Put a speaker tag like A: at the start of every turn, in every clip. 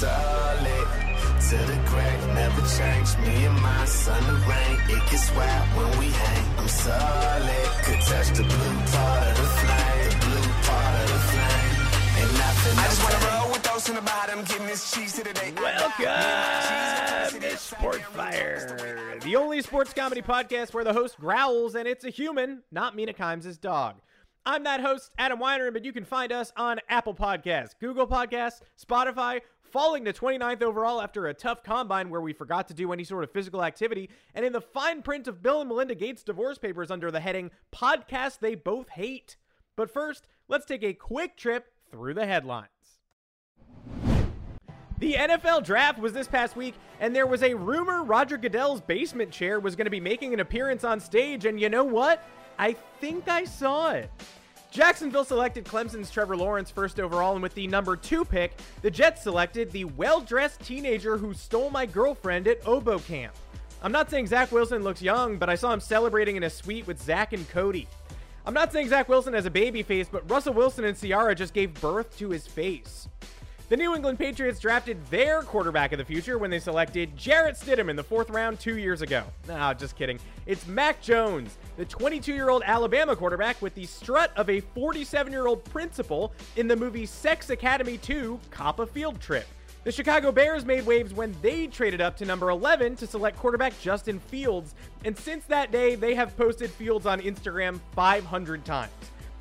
A: solid. To the grave, never change. Me and my son, the rain. It gets wild when we hang. I'm solid. Could touch the blue part of the flame. The blue part of the flame. Ain't nothing I just wanna roll with those in the bottom. Getting this cheese to the day.
B: Welcome to Sport Fire, the only sports comedy podcast where the host growls and it's a human, not Mina Kimes' dog. I'm that host, Adam Weiner, but you can find us on Apple Podcasts, Google Podcasts, Spotify, falling to 29th overall after a tough combine where we forgot to do any sort of physical activity, and in the fine print of Bill and Melinda Gates' divorce papers under the heading Podcast They Both Hate. But first, let's take a quick trip through the headlines. The NFL draft was this past week, and there was a rumor Roger Goodell's basement chair was going to be making an appearance on stage, and you know what? I think I saw it. Jacksonville selected Clemson's Trevor Lawrence first overall, and with the number two pick, the Jets selected the well dressed teenager who stole my girlfriend at Oboe Camp. I'm not saying Zach Wilson looks young, but I saw him celebrating in a suite with Zack and Cody. I'm not saying Zach Wilson has a baby face, but Russell Wilson and Ciara just gave birth to his face. The New England Patriots drafted their quarterback of the future when they selected Jarrett Stidham in the fourth round two years ago. Nah, just kidding. It's Mac Jones, the 22 year old Alabama quarterback with the strut of a 47 year old principal in the movie Sex Academy 2 Cop a Field Trip. The Chicago Bears made waves when they traded up to number 11 to select quarterback Justin Fields, and since that day, they have posted Fields on Instagram 500 times.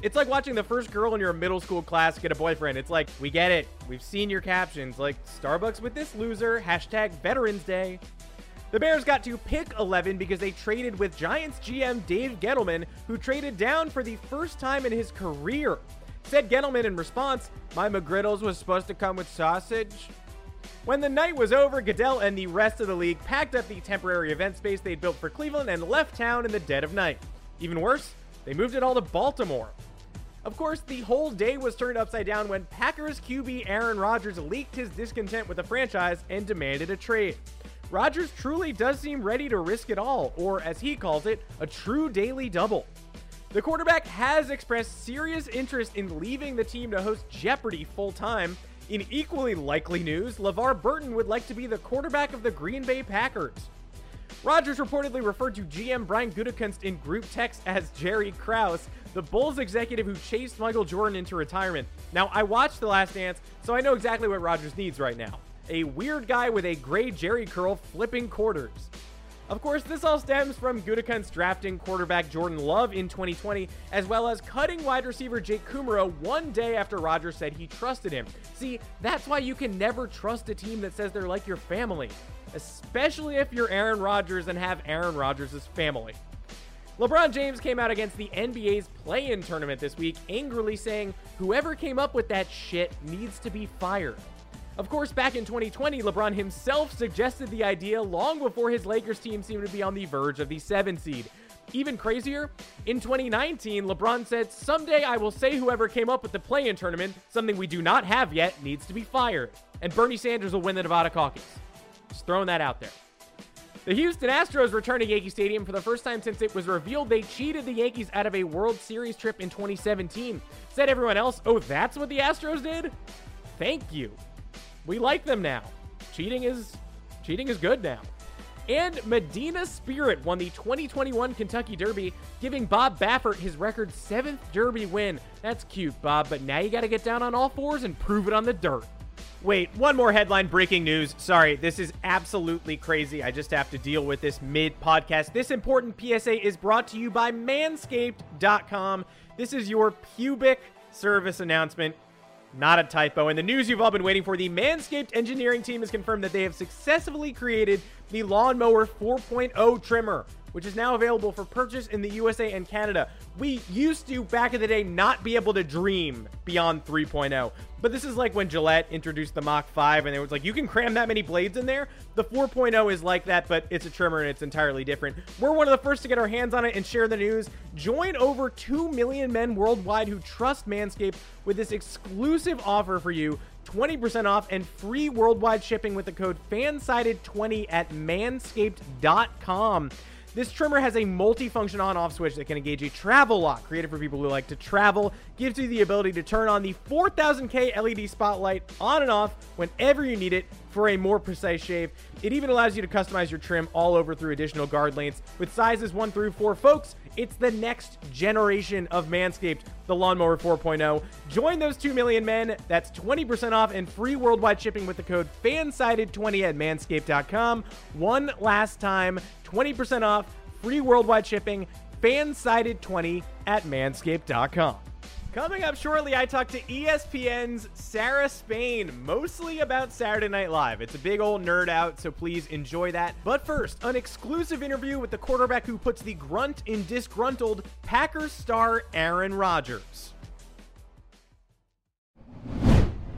B: It's like watching the first girl in your middle school class get a boyfriend. It's like, we get it. We've seen your captions, like Starbucks with this loser, hashtag Veterans Day. The Bears got to pick 11 because they traded with Giants GM Dave Gettleman, who traded down for the first time in his career. Said Gettleman in response, My McGriddles was supposed to come with sausage. When the night was over, Goodell and the rest of the league packed up the temporary event space they'd built for Cleveland and left town in the dead of night. Even worse, they moved it all to Baltimore. Of course, the whole day was turned upside down when Packers QB Aaron Rodgers leaked his discontent with the franchise and demanded a trade. Rodgers truly does seem ready to risk it all, or as he calls it, a true daily double. The quarterback has expressed serious interest in leaving the team to host Jeopardy full time. In equally likely news, LeVar Burton would like to be the quarterback of the Green Bay Packers. Rodgers reportedly referred to GM Brian Gutekunst in group text as Jerry Krause, the Bulls executive who chased Michael Jordan into retirement. Now, I watched The Last Dance, so I know exactly what Rodgers needs right now. A weird guy with a gray Jerry curl flipping quarters. Of course, this all stems from Gutekunst drafting quarterback Jordan Love in 2020, as well as cutting wide receiver Jake Kumerow one day after Rodgers said he trusted him. See, that's why you can never trust a team that says they're like your family, especially if you're Aaron Rodgers and have Aaron Rodgers' family. LeBron James came out against the NBA's play in tournament this week, angrily saying, Whoever came up with that shit needs to be fired. Of course, back in 2020, LeBron himself suggested the idea long before his Lakers team seemed to be on the verge of the 7 seed. Even crazier, in 2019, LeBron said, Someday I will say whoever came up with the play in tournament, something we do not have yet, needs to be fired. And Bernie Sanders will win the Nevada caucus. Just throwing that out there. The Houston Astros return to Yankee Stadium for the first time since it was revealed they cheated the Yankees out of a World Series trip in 2017. Said everyone else, oh, that's what the Astros did? Thank you. We like them now. Cheating is cheating is good now. And Medina Spirit won the 2021 Kentucky Derby, giving Bob Baffert his record seventh Derby win. That's cute, Bob, but now you got to get down on all fours and prove it on the dirt. Wait, one more headline breaking news. Sorry, this is absolutely crazy. I just have to deal with this mid podcast. This important PSA is brought to you by manscaped.com. This is your pubic service announcement. Not a typo. And the news you've all been waiting for the Manscaped engineering team has confirmed that they have successfully created the Lawnmower 4.0 trimmer which is now available for purchase in the USA and Canada. We used to, back in the day, not be able to dream beyond 3.0. But this is like when Gillette introduced the Mach 5 and it was like, you can cram that many blades in there. The 4.0 is like that, but it's a trimmer and it's entirely different. We're one of the first to get our hands on it and share the news. Join over 2 million men worldwide who trust Manscaped with this exclusive offer for you 20% off and free worldwide shipping with the code FANSIDED20 at manscaped.com. This trimmer has a multi-function on-off switch that can engage a travel lock, created for people who like to travel. Gives you the ability to turn on the 4000K LED spotlight on and off whenever you need it for a more precise shave. It even allows you to customize your trim all over through additional guard lengths with sizes 1 through 4. Folks, it's the next generation of Manscaped, the Lawnmower 4.0. Join those 2 million men. That's 20% off and free worldwide shipping with the code FANSIDED20 at manscaped.com. One last time, 20% off, free worldwide shipping, FANSIDED20 at manscaped.com. Coming up shortly, I talk to ESPN's Sarah Spain, mostly about Saturday Night Live. It's a big old nerd out, so please enjoy that. But first, an exclusive interview with the quarterback who puts the grunt in disgruntled Packers star Aaron Rodgers.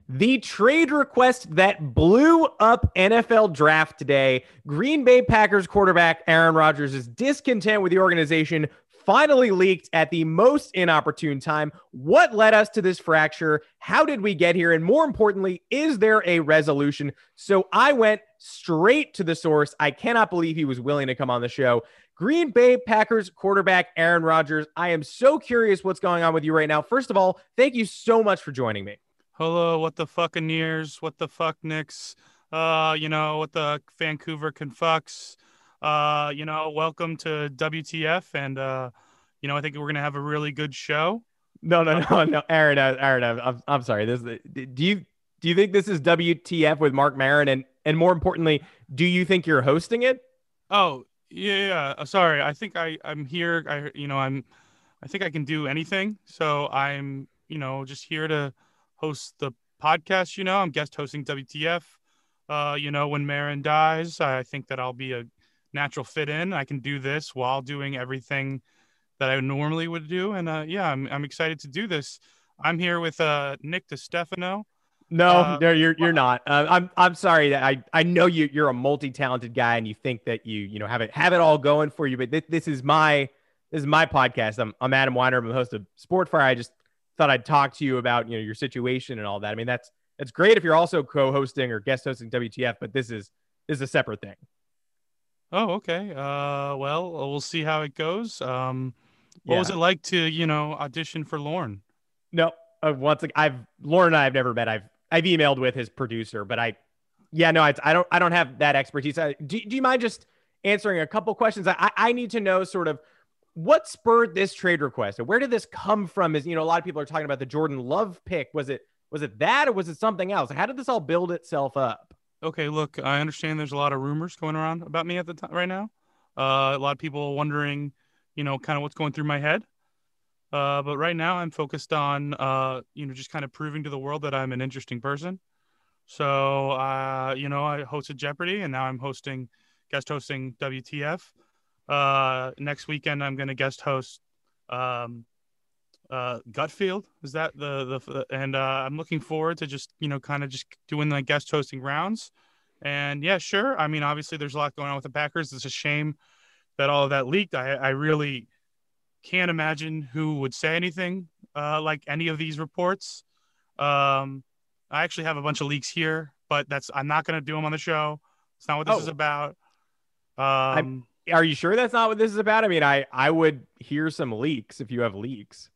B: The trade request that blew up NFL draft today. Green Bay Packers quarterback Aaron Rodgers is discontent with the organization finally leaked at the most inopportune time. What led us to this fracture? How did we get here? And more importantly, is there a resolution? So I went straight to the source. I cannot believe he was willing to come on the show. Green Bay Packers quarterback Aaron Rodgers. I am so curious what's going on with you right now. First of all, thank you so much for joining me.
C: Hello, what the fucking years? What the fuck Knicks? Uh, you know, what the Vancouver can fucks? Uh, you know, welcome to WTF, and uh, you know, I think we're gonna have a really good show.
B: No, no, no, no, Aaron, uh, Aaron, I'm, I'm sorry. This, do you do you think this is WTF with Mark Maron, and and more importantly, do you think you're hosting it?
C: Oh, yeah, yeah. Uh, sorry, I think I I'm here. I you know I'm, I think I can do anything. So I'm you know just here to host the podcast. You know, I'm guest hosting WTF. Uh, you know, when Maron dies, I think that I'll be a natural fit in. I can do this while doing everything that I normally would do. And uh, yeah, I'm, I'm excited to do this. I'm here with uh, Nick DiStefano.
B: No, uh, no, you're you're not. Uh, I'm I'm sorry that I I know you you're a multi-talented guy and you think that you you know have it have it all going for you, but this, this is my this is my podcast. I'm I'm Adam Winer. I'm the host of Sportfire. I just thought I'd talk to you about you know your situation and all that. I mean that's that's great if you're also co-hosting or guest hosting WTF, but this is this is a separate thing.
C: Oh, okay. Uh, well, we'll see how it goes. Um, what yeah. was it like to, you know, audition for Lorne?
B: No, uh, once again, I've Lorne and I have never met. I've I've emailed with his producer, but I, yeah, no, I, I don't I don't have that expertise. I, do, do you mind just answering a couple questions? I I need to know sort of what spurred this trade request. Where did this come from? Is you know a lot of people are talking about the Jordan Love pick. Was it was it that or was it something else? How did this all build itself up?
C: Okay, look, I understand there's a lot of rumors going around about me at the time right now. Uh, a lot of people wondering, you know, kind of what's going through my head. Uh, but right now, I'm focused on, uh, you know, just kind of proving to the world that I'm an interesting person. So, uh, you know, I hosted Jeopardy, and now I'm hosting, guest hosting WTF. Uh, next weekend, I'm going to guest host um, uh, Gutfeld. Is that the the and uh, I'm looking forward to just you know kind of just doing the guest hosting rounds. And yeah, sure. I mean, obviously, there's a lot going on with the Packers. It's a shame that all of that leaked. I, I really can't imagine who would say anything uh, like any of these reports. Um, I actually have a bunch of leaks here, but that's I'm not going to do them on the show. It's not what this oh. is about. Um,
B: are you sure that's not what this is about? I mean, I I would hear some leaks if you have leaks.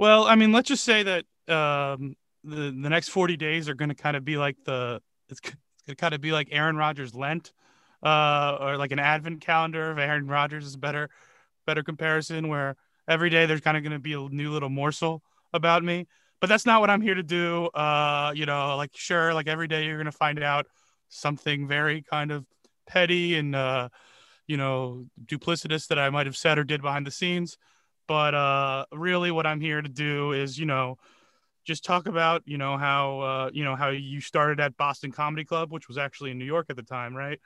C: Well, I mean, let's just say that um, the the next 40 days are going to kind of be like the it's, going to kind of be like Aaron Rodgers Lent, uh, or like an Advent calendar of Aaron Rodgers is a better better comparison where every day there's kind of going to be a new little morsel about me. But that's not what I'm here to do. Uh, you know, like sure, like every day you're going to find out something very kind of petty and uh, you know duplicitous that I might have said or did behind the scenes. But uh, really, what I'm here to do is, you know, just talk about, you know, how uh, you know how you started at Boston Comedy Club, which was actually in New York at the time, right?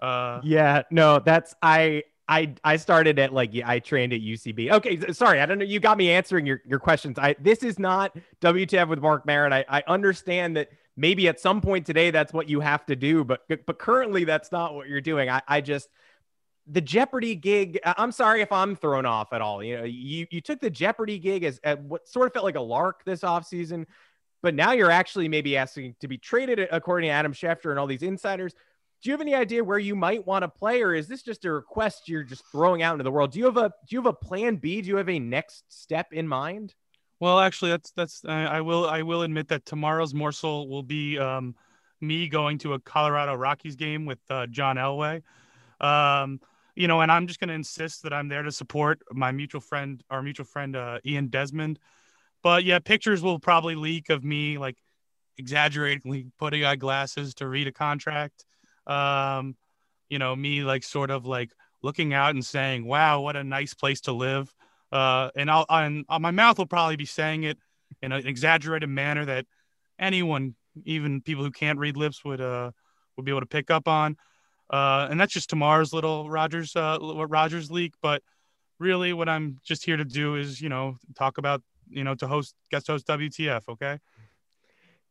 B: Uh, yeah, no, that's I I I started at like I trained at UCB. Okay, sorry, I don't know. You got me answering your your questions. I this is not WTF with Mark Maron. I I understand that maybe at some point today that's what you have to do, but but currently that's not what you're doing. I I just the Jeopardy gig. I'm sorry if I'm thrown off at all. You know, you you took the Jeopardy gig as, as what sort of felt like a lark this offseason, but now you're actually maybe asking to be traded according to Adam Schefter and all these insiders. do you have any idea where you might want to play, or is this just a request you're just throwing out into the world? Do you have a do you have a plan B? Do you have a next step in mind?
C: Well, actually, that's that's I will I will admit that tomorrow's morsel will be um, me going to a Colorado Rockies game with uh, John Elway. Um, you know, and I'm just going to insist that I'm there to support my mutual friend, our mutual friend uh, Ian Desmond. But yeah, pictures will probably leak of me like exaggeratingly putting on glasses to read a contract. Um, you know, me like sort of like looking out and saying, "Wow, what a nice place to live." Uh, and I'll and uh, my mouth will probably be saying it in an exaggerated manner that anyone, even people who can't read lips, would uh would be able to pick up on. Uh, and that's just tomorrow's little Rodgers uh Rodgers leak. But really, what I'm just here to do is you know talk about you know to host guest host WTF. Okay.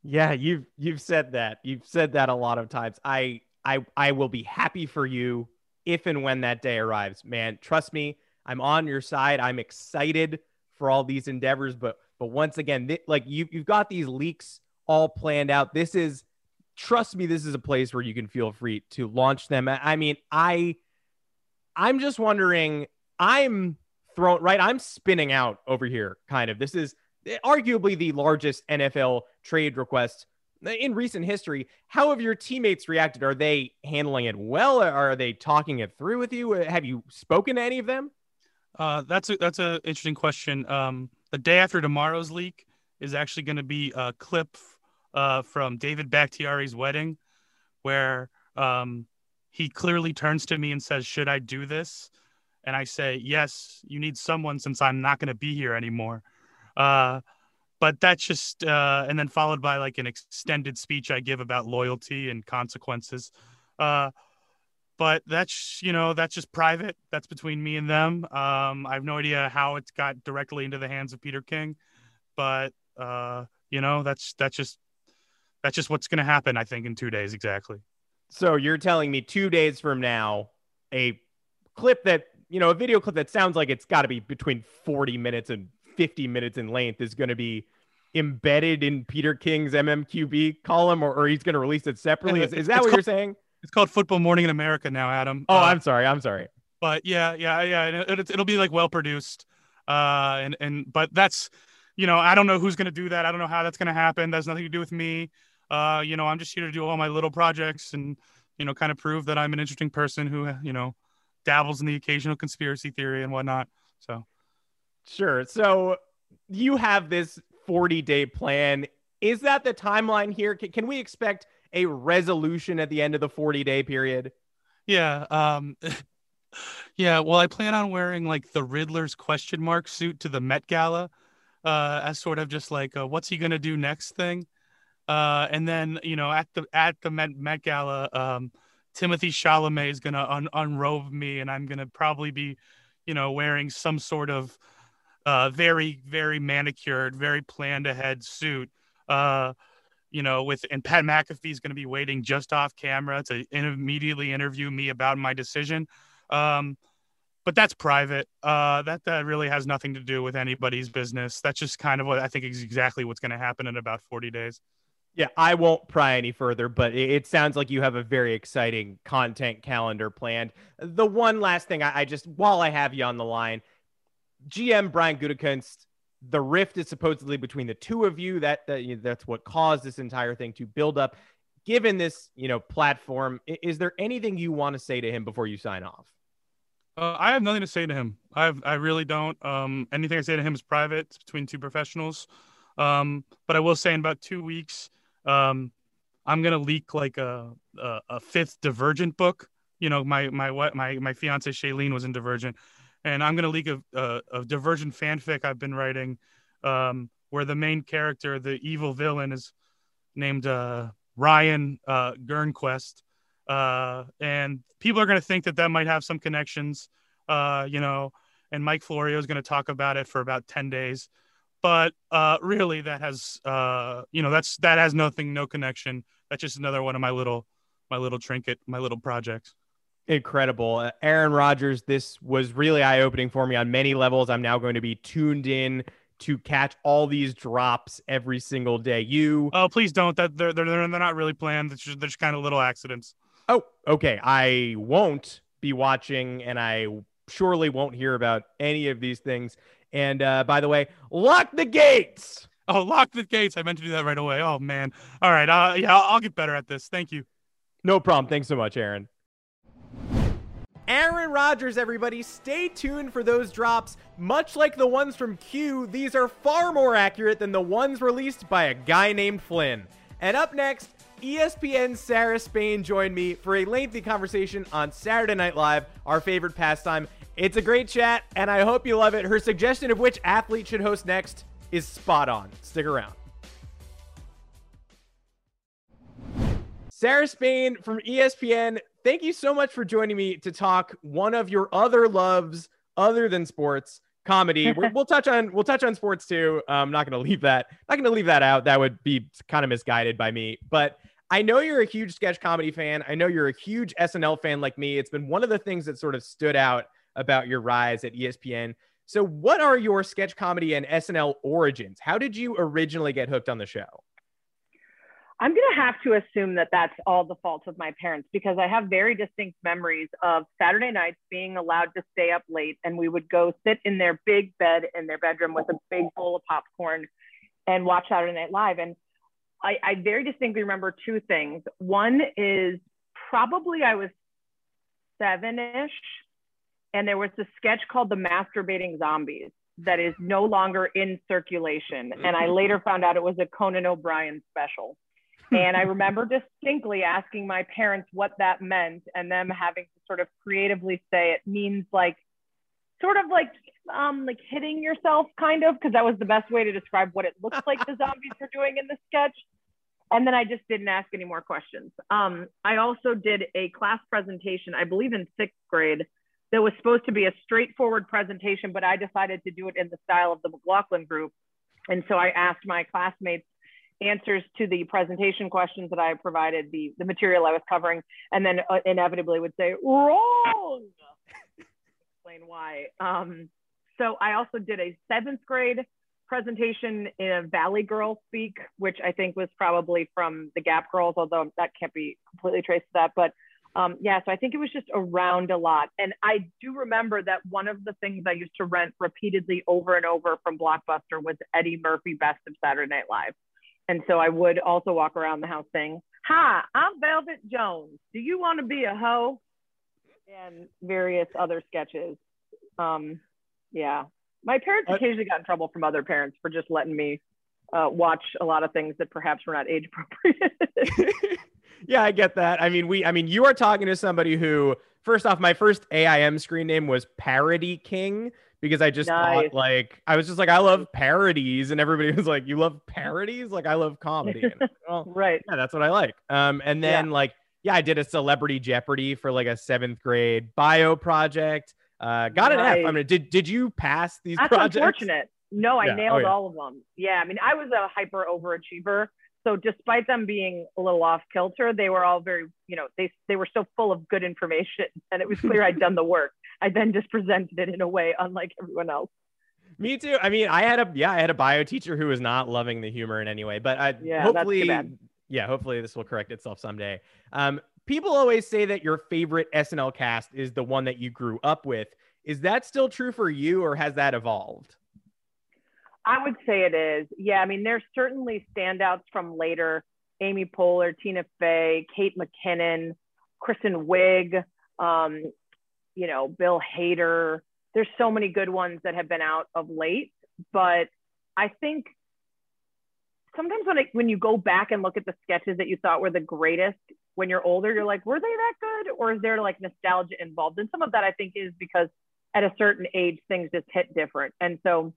B: Yeah, you've you've said that. You've said that a lot of times. I I I will be happy for you if and when that day arrives. Man, trust me, I'm on your side. I'm excited for all these endeavors, but but once again, th- like you you've got these leaks all planned out. This is trust me, this is a place where you can feel free to launch them. I mean, I I'm just wondering, I'm thrown right, I'm spinning out over here kind of. This is arguably the largest NFL trade request in recent history. How have your teammates reacted? Are they handling it well? Are they talking it through with you? Have you spoken to any of them?
C: Uh, that's a that's an interesting question. Um, the day after tomorrow's leak is actually going to be a clip uh, from David Bakhtiari's wedding, where um, he clearly turns to me and says, "Should I do this?" And I say, "Yes, you need someone since I'm not going to be here anymore." Uh, but that's just uh, and then followed by like an extended speech I give about loyalty and consequences. Uh, but that's you know that's just private that's between me and them um i have no idea how it got directly into the hands of peter king but uh you know that's that's just that's just what's going to happen i think in two days exactly
B: so you're telling me two days from now a clip that you know a video clip that sounds like it's got to be between 40 minutes and 50 minutes in length is going to be embedded in peter king's mmqb column or, or he's going to release it separately is, is that what you're saying
C: it's called Football Morning in America now, Adam.
B: Oh, uh, I'm sorry. I'm sorry.
C: But yeah, yeah, yeah. It, will be like well produced. Uh, and and but that's, you know, I don't know who's gonna do that. I don't know how that's gonna happen. That's nothing to do with me. Uh, you know, I'm just here to do all my little projects and you know, kind of prove that I'm an interesting person who you know dabbles in the occasional conspiracy theory and whatnot. So,
B: sure. So you have this 40 day plan. Is that the timeline here? Can, can we expect? a resolution at the end of the 40 day period?
C: Yeah. Um, yeah. Well, I plan on wearing like the Riddler's question mark suit to the Met Gala uh, as sort of just like, a, what's he going to do next thing? Uh, and then, you know, at the, at the Met, Met Gala, um, Timothée Chalamet is to un- unrobe me and I'm to probably be, you know, wearing some sort of uh, very, very manicured, very planned ahead suit. Uh, you know, with and Pat McAfee is going to be waiting just off camera to in, immediately interview me about my decision. Um, but that's private. Uh, that that really has nothing to do with anybody's business. That's just kind of what I think is exactly what's going to happen in about 40 days.
B: Yeah, I won't pry any further, but it, sounds like you have a very exciting content calendar planned. The one last thing I, I just, while I have you on the line, GM Brian Gutekunst the rift is supposedly between the two of you. That, that that's what caused this entire thing to build up. Given this, you know, platform, is there anything you want to say to him before you sign off?
C: Uh, I have nothing to say to him. I have, I really don't. Um, anything I say to him is private. It's between two professionals. Um, but I will say in about two weeks, um, I'm gonna leak like a, a, a fifth Divergent book. You know, my my what my my fiance Shailene was in Divergent and I'm gonna leak a, a, a Divergent fanfic I've been writing, um, where the main character, the evil villain, is named uh, Ryan uh, Gernquest, uh, and people are gonna think that that might have some connections, uh, you know. And Mike Florio is gonna talk about it for about ten days, but uh, really, that has uh, you know that's that has nothing, no connection. That's just another one of my little my little trinket, my little projects
B: incredible. Uh, Aaron Rodgers, this was really eye opening for me on many levels. I'm now going to be tuned in to catch all these drops every single day. You
C: oh please don't that they're they're, they're not really planned. They're just, they're just kind of little accidents.
B: Oh, okay. I won't be watching, and I surely won't hear about any of these things. And uh, by the way, lock the gates.
C: Oh, lock the gates. I meant to do that right away. Oh, man. All right. Uh, yeah, I'll, I'll get better at this. Thank you.
B: No problem. Thanks so much, Aaron. Aaron Rodgers, everybody, stay tuned for those drops. Much like the ones from Q, these are far more accurate than the ones released by a guy named Flynn. And up next, ESPN's Sarah Spain joined me for a lengthy conversation on Saturday Night Live, our favorite pastime. It's a great chat, and I hope you love it. Her suggestion of which athlete should host next is spot on. Stick around. Sarah Spain from ESPN, thank you so much for joining me to talk one of your other loves other than sports comedy. we will touch on we'll touch on sports too. Uh, I'm not going to leave that not going to leave that out. That would be kind of misguided by me. But I know you're a huge sketch comedy fan. I know you're a huge SNL fan like me. It's been one of the things that sort of stood out about your rise at ESPN. So, what are your sketch comedy and SNL origins? How did you originally get hooked on the show?
D: I'm going to have to assume that that's all the fault of my parents because I have very distinct memories of Saturday nights being allowed to stay up late and we would go sit in their big bed in their bedroom with a big bowl of popcorn and watch Saturday Night Live. And I, I very distinctly remember two things. One is probably I was seven ish, and there was a sketch called The Masturbating Zombies that is no longer in circulation. And I later found out it was a Conan O'Brien special. and I remember distinctly asking my parents what that meant and them having to sort of creatively say it means like sort of like um like hitting yourself kind of because that was the best way to describe what it looks like the zombies are doing in the sketch and then i just didn't ask any more questions um i also did a class presentation i believe in sixth grade that was supposed to be a straightforward presentation but i decided to do it in the style of the mclaughlin group and so i asked my classmates answers to the presentation questions that i provided the the material i was covering and then uh, inevitably would say wrong explain why. Um, so I also did a seventh grade presentation in a Valley Girl speak, which I think was probably from the Gap Girls, although that can't be completely traced to that. But um, yeah, so I think it was just around a lot. And I do remember that one of the things I used to rent repeatedly over and over from Blockbuster was Eddie Murphy Best of Saturday Night Live. And so I would also walk around the house saying, Hi, I'm Velvet Jones. Do you want to be a hoe? And various other sketches. Um, yeah, my parents occasionally got in trouble from other parents for just letting me uh, watch a lot of things that perhaps were not age appropriate.
B: yeah, I get that. I mean, we, I mean, you are talking to somebody who, first off, my first AIM screen name was Parody King because I just nice. thought like I was just like I love parodies, and everybody was like, "You love parodies? Like I love comedy." And, well,
D: right?
B: Yeah, that's what I like. Um, and then yeah. like yeah, I did a Celebrity Jeopardy for like a seventh grade bio project. Uh, got an F. I mean, did did you pass these
D: That's
B: projects?
D: unfortunate. No, I yeah. Oh, nailed oh, yeah. all of them. Yeah, I mean, I was a hyper overachiever. So despite them being a little off kilter, they were all very, you know, they they were so full of good information, and it was clear I'd done the work. I then just presented it in a way unlike everyone else.
B: Me too. I mean, I had a yeah, I had a bio teacher who was not loving the humor in any way, but I yeah, hopefully, yeah, hopefully this will correct itself someday. Um, people always say that your favorite SNL cast is the one that you grew up with. Is that still true for you, or has that evolved?
D: I would say it is. Yeah, I mean, there's certainly standouts from later. Amy Poehler, Tina Fey, Kate McKinnon, Kristen Wiig, um, you know, Bill Hader. There's so many good ones that have been out of late, but I think sometimes when I, when you go back and look at the sketches that you thought were the greatest, when you're older, you're like, were they that good? Or is there like nostalgia involved? And some of that I think is because at a certain age, things just hit different. And so,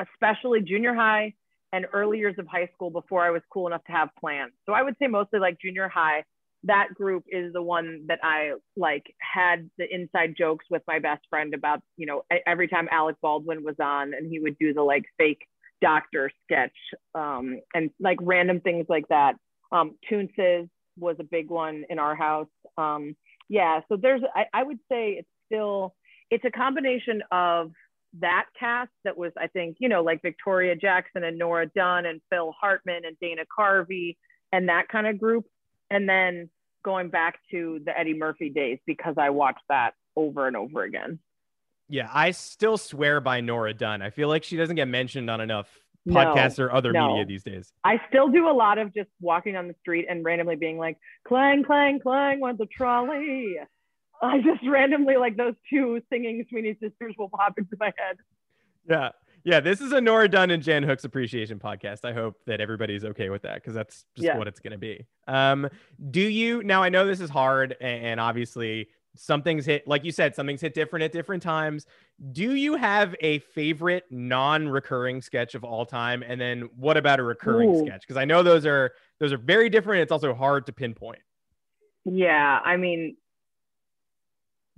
D: especially junior high and early years of high school before I was cool enough to have plans. So I would say mostly like junior high, that group is the one that I like had the inside jokes with my best friend about, you know, every time Alec Baldwin was on and he would do the like fake doctor sketch um, and like random things like that. Um, Toonces was a big one in our house. Um, yeah, so there's, I, I would say it's still, it's a combination of that cast that was, I think, you know, like Victoria Jackson and Nora Dunn and Phil Hartman and Dana Carvey and that kind of group. And then going back to the Eddie Murphy days because I watched that over and over again.
B: Yeah, I still swear by Nora Dunn. I feel like she doesn't get mentioned on enough podcasts no, or other no. media these days.
D: I still do a lot of just walking on the street and randomly being like, clang, clang, clang, went the trolley. I just randomly like those two singing Sweeney sisters will pop into my head.
B: Yeah. Yeah, this is a Nora Dunn and Jan Hooks appreciation podcast. I hope that everybody's okay with that because that's just yeah. what it's going to be. Um, do you now? I know this is hard, and obviously something's hit like you said something's hit different at different times do you have a favorite non-recurring sketch of all time and then what about a recurring Ooh. sketch because i know those are those are very different it's also hard to pinpoint
D: yeah i mean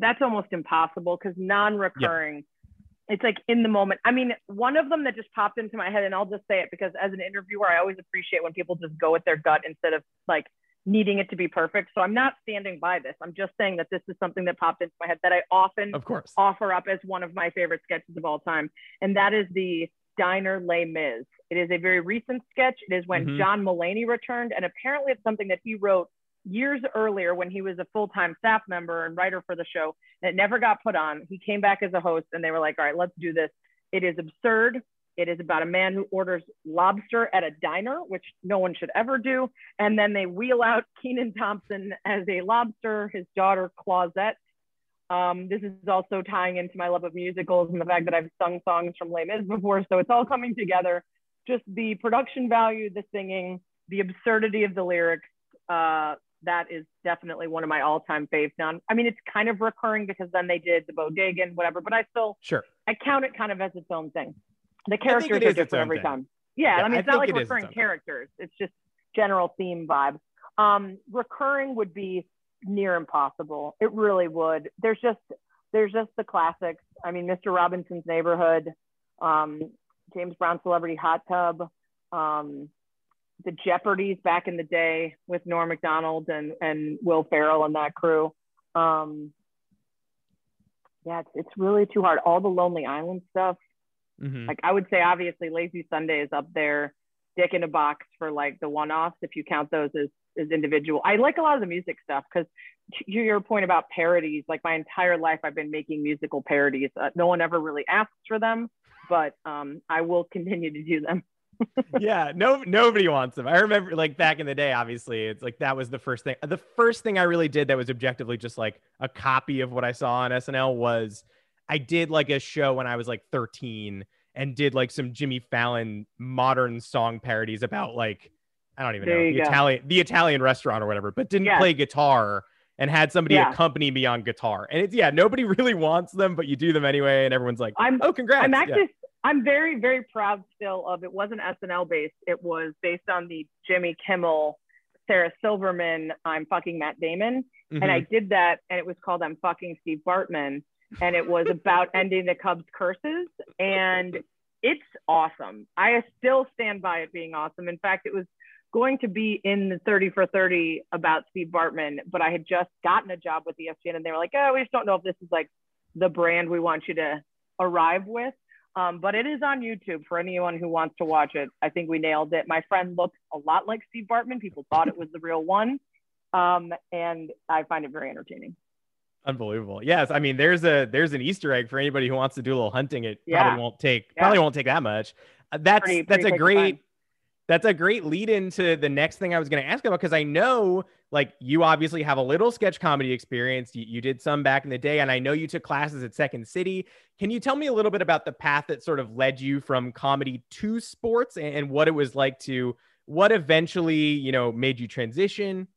D: that's almost impossible because non-recurring yeah. it's like in the moment i mean one of them that just popped into my head and i'll just say it because as an interviewer i always appreciate when people just go with their gut instead of like needing it to be perfect. So I'm not standing by this. I'm just saying that this is something that popped into my head that I often
B: of course
D: offer up as one of my favorite sketches of all time. And that is the Diner Les Mis. It is a very recent sketch. It is when mm-hmm. John Mulaney returned. And apparently it's something that he wrote years earlier when he was a full-time staff member and writer for the show. that never got put on. He came back as a host and they were like, all right, let's do this. It is absurd. It is about a man who orders lobster at a diner, which no one should ever do. And then they wheel out Kenan Thompson as a lobster, his daughter Clausette. Um, this is also tying into my love of musicals and the fact that I've sung songs from Les Mis before. So it's all coming together. Just the production value, the singing, the absurdity of the lyrics. Uh, that is definitely one of my all-time faves. Now, I mean, it's kind of recurring because then they did the bodega and whatever, but I still
B: sure
D: I count it kind of as its own thing. The characters are different every thing. time. Yeah, yeah, I mean, it's I not like it recurring characters. It's just general theme vibe. Um, recurring would be near impossible. It really would. There's just there's just the classics. I mean, Mr. Robinson's Neighborhood, um, James Brown Celebrity Hot Tub, um, the Jeopardies back in the day with Norm Macdonald and and Will Ferrell and that crew. Um, yeah, it's, it's really too hard. All the Lonely Island stuff. Mm-hmm. Like I would say, obviously, Lazy Sunday is up there. Dick in a Box for like the one-offs, if you count those as as individual. I like a lot of the music stuff because to your point about parodies, like my entire life I've been making musical parodies. Uh, no one ever really asks for them, but um, I will continue to do them.
B: Yeah, no, nobody wants them. I remember like back in the day, obviously, it's like that was the first thing. The first thing I really did that was objectively just like a copy of what I saw on SNL was I did like a show when I was like 13 and did like some Jimmy Fallon modern song parodies about like I don't even there know the go. Italian the Italian restaurant or whatever, but didn't yes. play guitar and had somebody yeah. accompany me on guitar. And it's yeah, nobody really wants them, but you do them anyway, and everyone's like, I'm oh congrats.
D: I'm actually. I'm very, very proud still of it wasn't SNL based. It was based on the Jimmy Kimmel, Sarah Silverman, I'm fucking Matt Damon. Mm-hmm. And I mm-hmm. did that and it was called I'm fucking Steve Bartman and it was about ending the Cubs curses. And it's awesome. I still stand by it being awesome. In fact, it was going to be in the 30 for 30 about Steve Bartman, but I had just gotten a job with the ESPN and they were like, oh, we just don't know if this is like the brand we want you to arrive with. Um, but it is on YouTube for anyone who wants to watch it. I think we nailed it. My friend looks a lot like Steve Bartman. People thought it was the real one. Um, and I find it very entertaining.
B: Unbelievable. Yes, I mean there's a there's an Easter egg for anybody who wants to do a little hunting. It yeah. probably won't take yeah. probably won't take that much. Uh, that's pretty, that's pretty a great that's a great lead into the next thing I was going to ask about because I know like you obviously have a little sketch comedy experience. You, you did some back in the day, and I know you took classes at Second City. Can you tell me a little bit about the path that sort of led you from comedy to sports and, and what it was like to what eventually you know made you transition?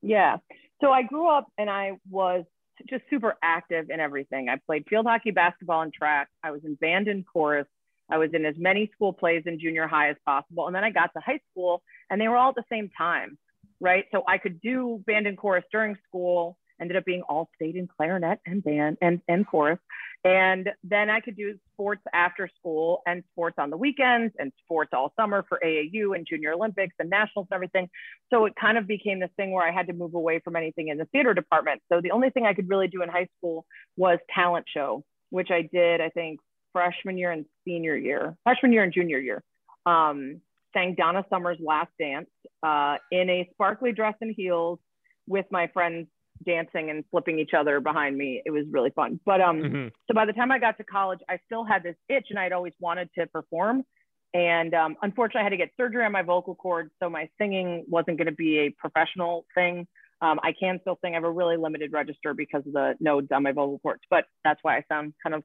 D: Yeah. So I grew up and I was just super active in everything. I played field hockey, basketball, and track. I was in band and chorus. I was in as many school plays in junior high as possible. And then I got to high school and they were all at the same time, right? So I could do band and chorus during school, ended up being all state in clarinet and band and, and chorus. And then I could do sports after school and sports on the weekends and sports all summer for AAU and Junior Olympics and nationals and everything. So it kind of became this thing where I had to move away from anything in the theater department. So the only thing I could really do in high school was talent show, which I did, I think, freshman year and senior year, freshman year and junior year. Um, sang Donna Summer's Last Dance uh, in a sparkly dress and heels with my friends dancing and flipping each other behind me. It was really fun. But um,
B: Mm-hmm.
D: so by the time I got to college, I still had this itch, and I'd always wanted to perform. And um, unfortunately, I had to get surgery on my vocal cords, so my singing wasn't going to be a professional thing. Um, I can still sing. I have a really limited register because of the nodes on my vocal cords, but that's why I sound kind of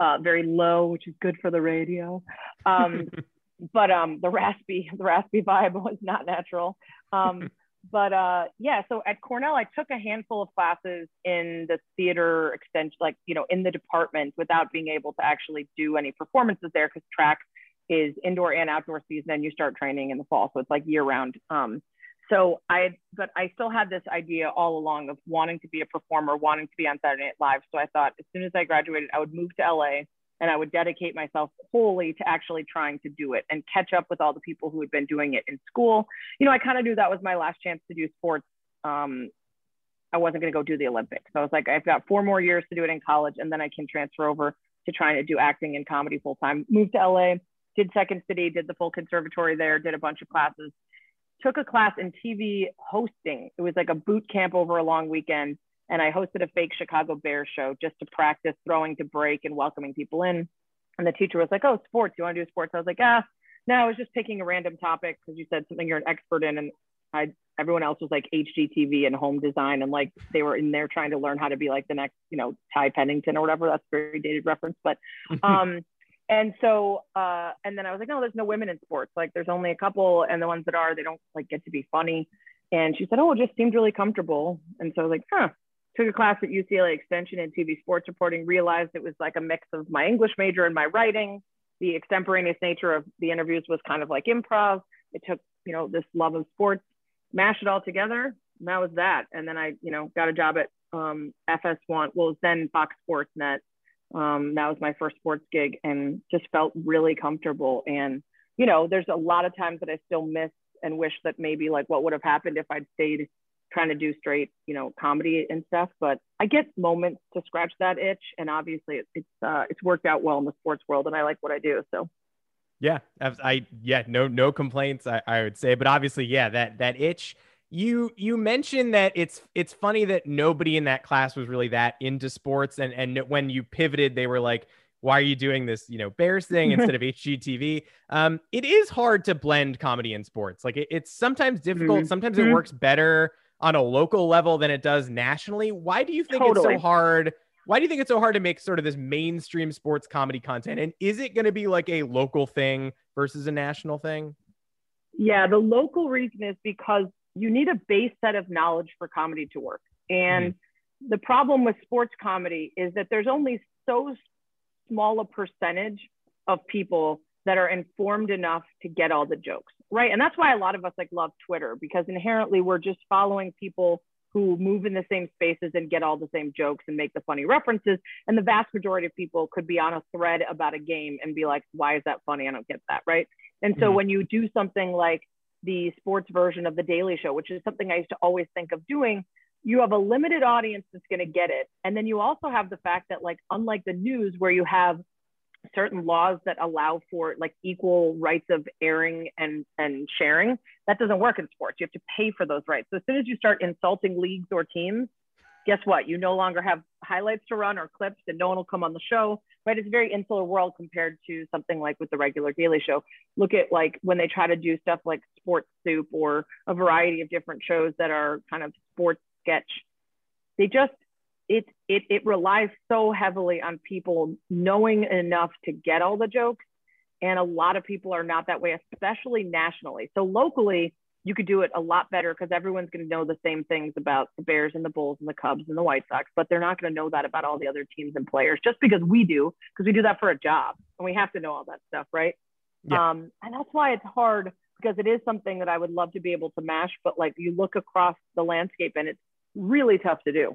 D: uh, very low, which is good for the radio. Um, but um, the raspy, the raspy vibe was not natural. Um, but uh, yeah, so at Cornell, I took a handful of classes in the theater extension, like you know, in the department, without being able to actually do any performances there because track is indoor and outdoor season, and you start training in the fall, so it's like year round. Um, so I, but I still had this idea all along of wanting to be a performer, wanting to be on Saturday Night Live. So I thought as soon as I graduated, I would move to LA and I would dedicate myself wholly to actually trying to do it and catch up with all the people who had been doing it in school. You know, I kind of knew that was my last chance to do sports. Um, I wasn't going to go do the Olympics. So I was like, I've got four more years to do it in college, and then I can transfer over to trying to do acting and comedy full time. Moved to LA, did Second City, did the full conservatory there, did a bunch of classes, took a class in TV hosting. It was like a boot camp over a long weekend. And I hosted a fake Chicago Bears show just to practice throwing to break and welcoming people in. And the teacher was like, Oh, sports, you want to do sports? I was like, Ah, no, I was just picking a random topic because you said something you're an expert in. And I, everyone else was like HGTV and home design. And like they were in there trying to learn how to be like the next, you know, Ty Pennington or whatever. That's a very dated reference. But, um, and so, uh, and then I was like, no, there's no women in sports. Like there's only a couple. And the ones that are, they don't like get to be funny. And she said, oh, it just seemed really comfortable. And so I was like, huh. Took a class at UCLA Extension in TV sports reporting, realized it was like a mix of my English major and my writing. The extemporaneous nature of the interviews was kind of like improv. It took, you know, this love of sports, mashed it all together. And that was that. And then I, you know, got a job at um, FS1, well, then Fox Sports Net. Um, that was my first sports gig and just felt really comfortable. And, you know, there's a lot of times that I still miss and wish that maybe like what would have happened if I'd stayed trying to do straight, you know, comedy and stuff. But I get moments to scratch that itch, and obviously it, it's uh, it's worked out well in the sports world, and I like what I do. So
B: Yeah, I, yeah, no no complaints. I, I would say, but obviously, yeah, that that itch. You you mentioned that it's it's funny that nobody in that class was really that into sports, and and when you pivoted, they were like, "Why are you doing this? You know, Bears thing instead of HGTV?" Um, it is hard to blend comedy and sports. Like it, it's sometimes difficult.
D: Mhm.
B: Sometimes it
D: Mhm.
B: works better on a local level than it does nationally. Why do you think
D: Totally.
B: it's so hard? Why do you think it's so hard to make sort of this mainstream sports comedy content? And is it going to be like a local thing versus a national thing?
D: Yeah, the local reason is because you need a base set of knowledge for comedy to work. And mm-hmm. the problem with sports comedy is that there's only so small a percentage of people that are informed enough to get all the jokes, right? And that's why a lot of us like love Twitter because inherently we're just following people who move in the same spaces and get all the same jokes and make the funny references. And the vast majority of people could be on a thread about a game and be like, why is that funny? I don't get that, right? And so
B: Mhm.
D: when you do something like the sports version of The Daily Show, which is something I used to always think of doing, you have a limited audience that's going to get it. And then you also have the fact that, like, unlike the news, where you have certain laws that allow for like equal rights of airing and and sharing that doesn't work in sports. You have to pay for those rights. So as soon as you start insulting leagues or teams guess what? You no longer have highlights to run or clips and no one will come on the show right? It's a very insular world compared to something like with the regular daily show. Look at like when they try to do stuff like sports soup or a variety of different shows that are kind of sports sketch. They just it it it relies so heavily on people knowing enough to get all the jokes. And a lot of people are not that way especially nationally. So locally you could do it a lot better because everyone's going to know the same things about the bears and the bulls and the cubs and the white sox but they're not going to know that about all the other teams and players just because we do because we do that for a job and we have to know all that stuff right?
B: Yeah.
D: um and that's why it's hard because it is something that i would love to be able to mash but like you look across the landscape and it's really tough to do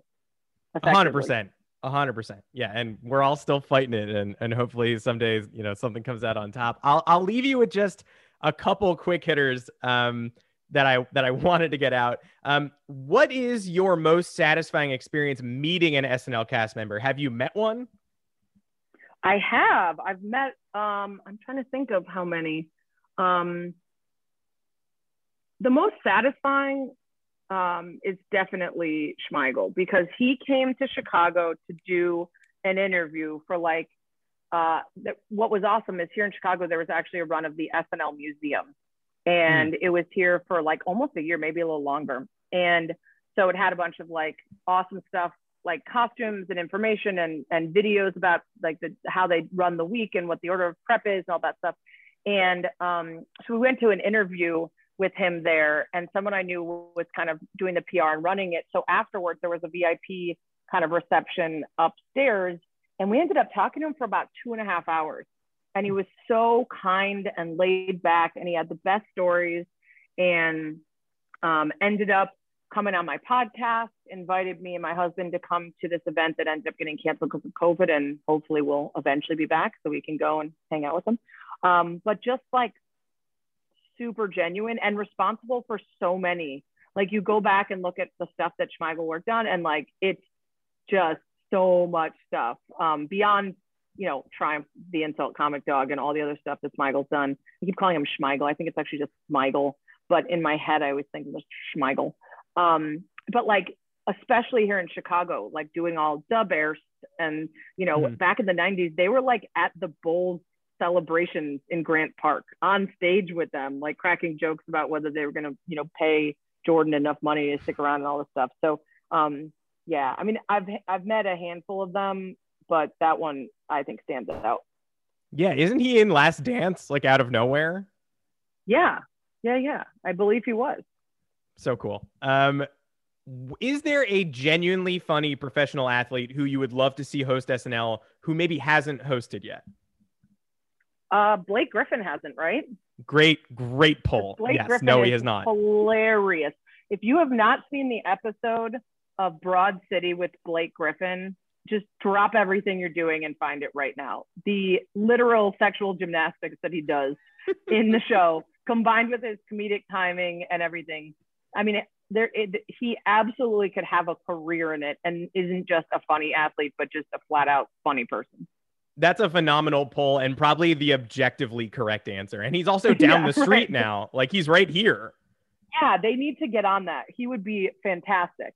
B: hundred percent. A hundred percent. Yeah. And we're all still fighting it. And and hopefully someday, you know, something comes out on top. I'll I'll leave you with just a couple quick hitters um that I that I wanted to get out. Um, what is your most satisfying experience meeting an SNL cast member? Have you met one?
D: I have. I've met. Um, I'm trying to think of how many. Um, the most satisfying um, is definitely Smigel because he came to Chicago to do an interview for like uh, what was awesome is here in Chicago there was actually a run of the SNL Museum, and mm. it was here for like almost a year, maybe a little longer, and so it had a bunch of like awesome stuff like costumes and information and and videos about like the how they run the week and what the order of prep is and all that stuff. And um, so we went to an interview with him there, and someone I knew was kind of doing the PR and running it. So afterwards, there was a VIP kind of reception upstairs, and we ended up talking to him for about two and a half hours. And he was so kind and laid back, and he had the best stories, and um, ended up coming on my podcast, invited me and my husband to come to this event that ended up getting canceled because of COVID, and hopefully we'll eventually be back so we can go and hang out with them. Um, but just like super genuine and responsible for so many. Like you go back and look at the stuff that Schmeigel worked on, and like it's just so much stuff um, beyond you know Triumph, the insult comic dog, and all the other stuff that Schmeigel's done. I keep calling him Schmeigel. I think it's actually just Smigel, but in my head I always think was Schmeigel. Um, but like especially here in Chicago, like doing all dub airs and you know mm. back in the 90s, they were like at the Bulls celebrations in Grant Park on stage with them, like cracking jokes about whether they were going to, you know, pay Jordan enough money to stick around and all this stuff. So, um, yeah, I mean, I've I've met a handful of them, but that one I think stands out.
B: Yeah, isn't he in Last Dance like out of nowhere?
D: Yeah, yeah, yeah. I believe he was.
B: So cool. Um, is there a genuinely funny professional athlete who you would love to see host SNL who maybe hasn't hosted yet?
D: Uh, Blake Griffin hasn't, right?
B: Great, great poll. Blake yes, Griffin no, he has not.
D: Hilarious. If you have not seen the episode of Broad City with Blake Griffin, just drop everything you're doing and find it right now. The literal sexual gymnastics that he does in the show, combined with his comedic timing and everything. I mean, there it, he absolutely could have a career in it and isn't just a funny athlete, but just a flat out funny person.
B: That's a phenomenal poll and probably the objectively correct answer. And he's also down yeah, the street right. now. Like he's right here.
D: Yeah, they need to get on that. He would be fantastic.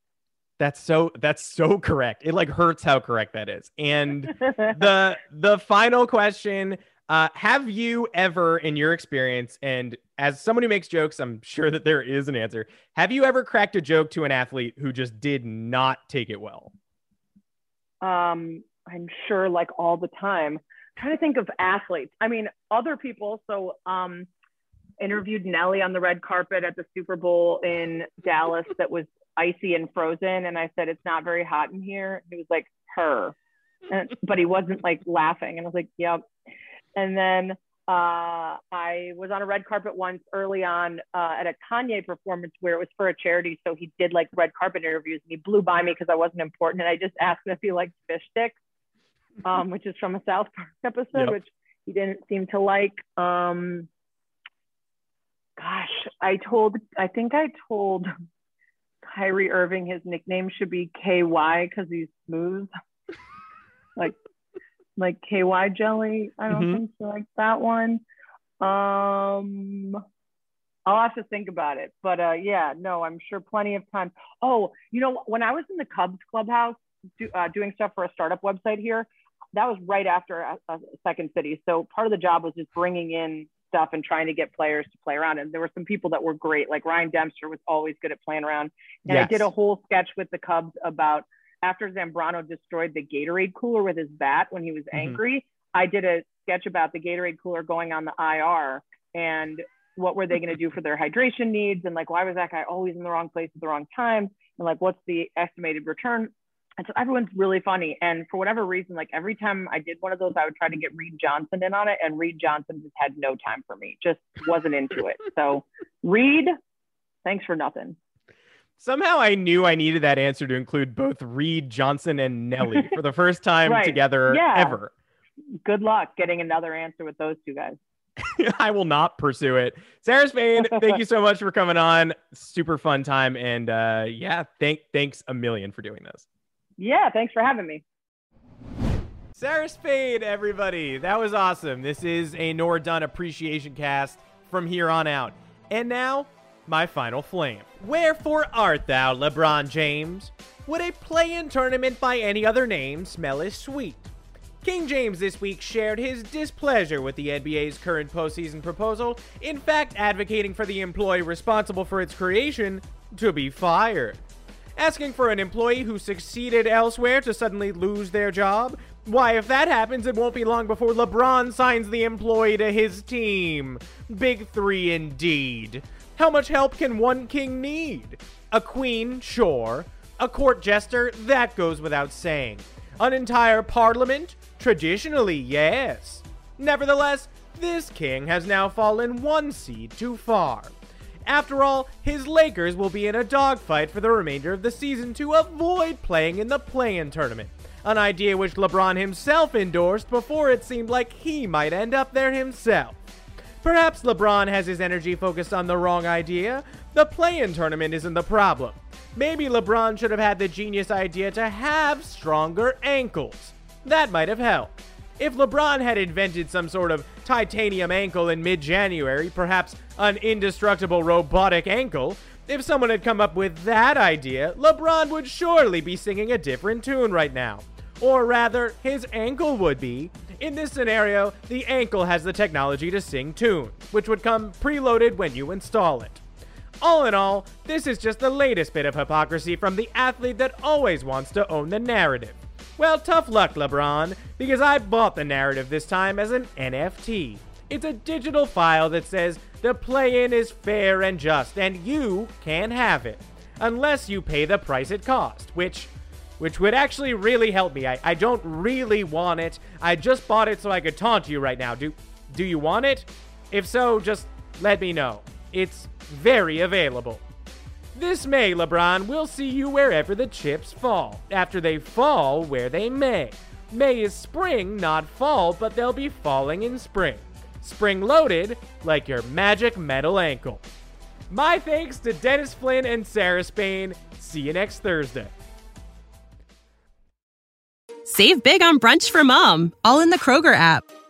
B: That's so that's so correct. It like hurts how correct that is. And the the final question, uh, have you ever in your experience and as someone who makes jokes, I'm sure that there is an answer. Have you ever cracked a joke to an athlete who just did not take it well?
D: Um I'm sure like all the time. I'm trying to think of athletes. I mean, other people. So um, interviewed Nelly on the red carpet at the Super Bowl in Dallas that was icy and frozen. And I said, it's not very hot in here. He was like, her. And, but he wasn't like laughing. And I was like, yep. And then uh, I was on a red carpet once early on uh, at a Kanye performance where it was for a charity. So he did like red carpet interviews and he blew by me because I wasn't important. And I just asked him if he liked fish sticks um, which is from a South Park episode, yep. which he didn't seem to like. Um, gosh, I told, I think I told Kyrie Irving his nickname should be KY because he's smooth, like like KY jelly. I don't mm-hmm. think so, like that one. Um, I'll have to think about it, but uh, yeah, no, I'm sure plenty of time. Oh, you know, when I was in the Cubs clubhouse do, uh, doing stuff for a startup website here, that was right after a, a second city. So part of the job was just bringing in stuff and trying to get players to play around. And there were some people that were great, like Ryan Dempster was always good at playing around. And yes. I did a whole sketch with the Cubs about after Zambrano destroyed the Gatorade cooler with his bat when he was mm-hmm. angry. I did a sketch about the Gatorade cooler going on the IR and what were they going to do for their hydration needs and like why was that guy always in the wrong place at the wrong time and like what's the estimated return and so everyone's really funny. And for whatever reason, like every time I did one of those, I would try to get Reed Johnson in on it, and Reed Johnson just had no time for me, just wasn't into it. So, Reed, thanks for nothing.
B: Somehow I knew I needed that answer to include both Reed Johnson and Nelly for the first time right. together yeah. ever.
D: Good luck getting another answer with those two guys.
B: I will not pursue it. Sarah Spain, thank you so much for coming on. Super fun time. And uh, yeah, thank thanks a million for doing this.
D: Yeah, thanks for having me.
B: Sarah Spain, everybody. That was awesome. This is a Nora Dunn appreciation cast from here on out. And now, my final flame. Wherefore art thou, LeBron James? Would a play in tournament by any other name smell as sweet? King James this week shared his displeasure with the NBA's current postseason proposal, in fact, advocating for the employee responsible for its creation to be fired. Asking for an employee who succeeded elsewhere to suddenly lose their job? Why, if that happens, it won't be long before LeBron signs the employee to his team. Big three indeed. How much help can one king need? A queen, sure. A court jester, that goes without saying. An entire parliament? Traditionally, yes. Nevertheless, this king has now fallen one seed too far. After all, his Lakers will be in a dogfight for the remainder of the season to avoid playing in the play in tournament, an idea which LeBron himself endorsed before it seemed like he might end up there himself. Perhaps LeBron has his energy focused on the wrong idea. The play in tournament isn't the problem. Maybe LeBron should have had the genius idea to have stronger ankles. That might have helped. If LeBron had invented some sort of titanium ankle in mid January, perhaps an indestructible robotic ankle, if someone had come up with that idea, LeBron would surely be singing a different tune right now. Or rather, his ankle would be. In this scenario, the ankle has the technology to sing tunes, which would come preloaded when you install it. All in all, this is just the latest bit of hypocrisy from the athlete that always wants to own the narrative. Well, tough luck, LeBron, because I bought the narrative this time as an NFT. It's a digital file that says the play in is fair and just, and you can have it. Unless you pay the price it cost, which which would actually really help me. I, I don't really want it. I just bought it so I could taunt you right now. Do do you want it? If so, just let me know. It's very available. This May, LeBron, we'll see you wherever the chips fall, after they fall where they may. May is spring, not fall, but they'll be falling in spring. Spring loaded, like your magic metal ankle. My thanks to Dennis Flynn and Sarah Spain. See you next Thursday.
E: Save big on brunch for mom, all in the Kroger app.